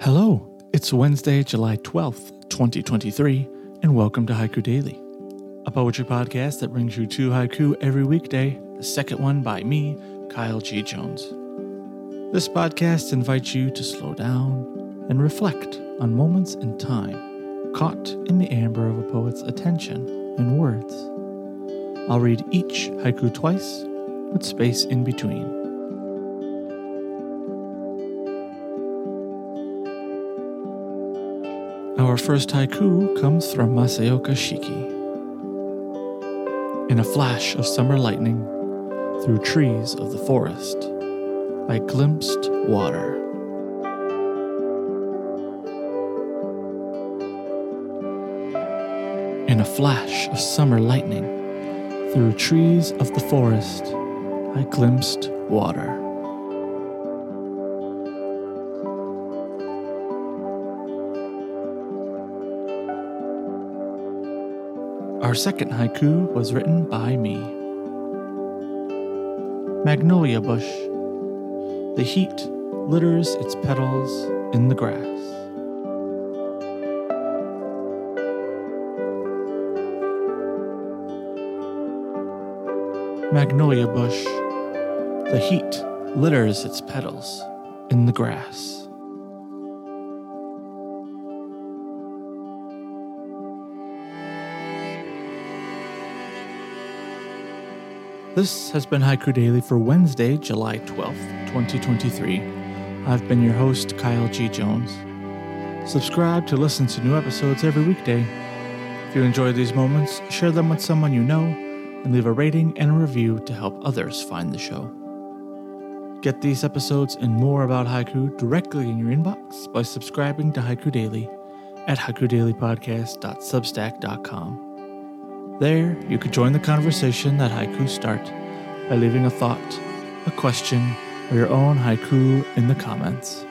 Hello, it's Wednesday, July 12th, 2023, and welcome to Haiku Daily, a poetry podcast that brings you two haiku every weekday, the second one by me, Kyle G. Jones. This podcast invites you to slow down and reflect on moments in time caught in the amber of a poet's attention and words. I'll read each haiku twice with space in between. Our first haiku comes from Masaoka Shiki. In a flash of summer lightning, through trees of the forest, I glimpsed water. In a flash of summer lightning, through trees of the forest, I glimpsed water. Our second haiku was written by me. Magnolia bush. The heat litters its petals in the grass. Magnolia bush. The heat litters its petals in the grass. This has been Haiku Daily for Wednesday, July 12th, 2023. I've been your host, Kyle G. Jones. Subscribe to listen to new episodes every weekday. If you enjoy these moments, share them with someone you know and leave a rating and a review to help others find the show. Get these episodes and more about haiku directly in your inbox by subscribing to Haiku Daily at haikudailypodcast.substack.com. There, you could join the conversation that haiku start by leaving a thought, a question, or your own haiku in the comments.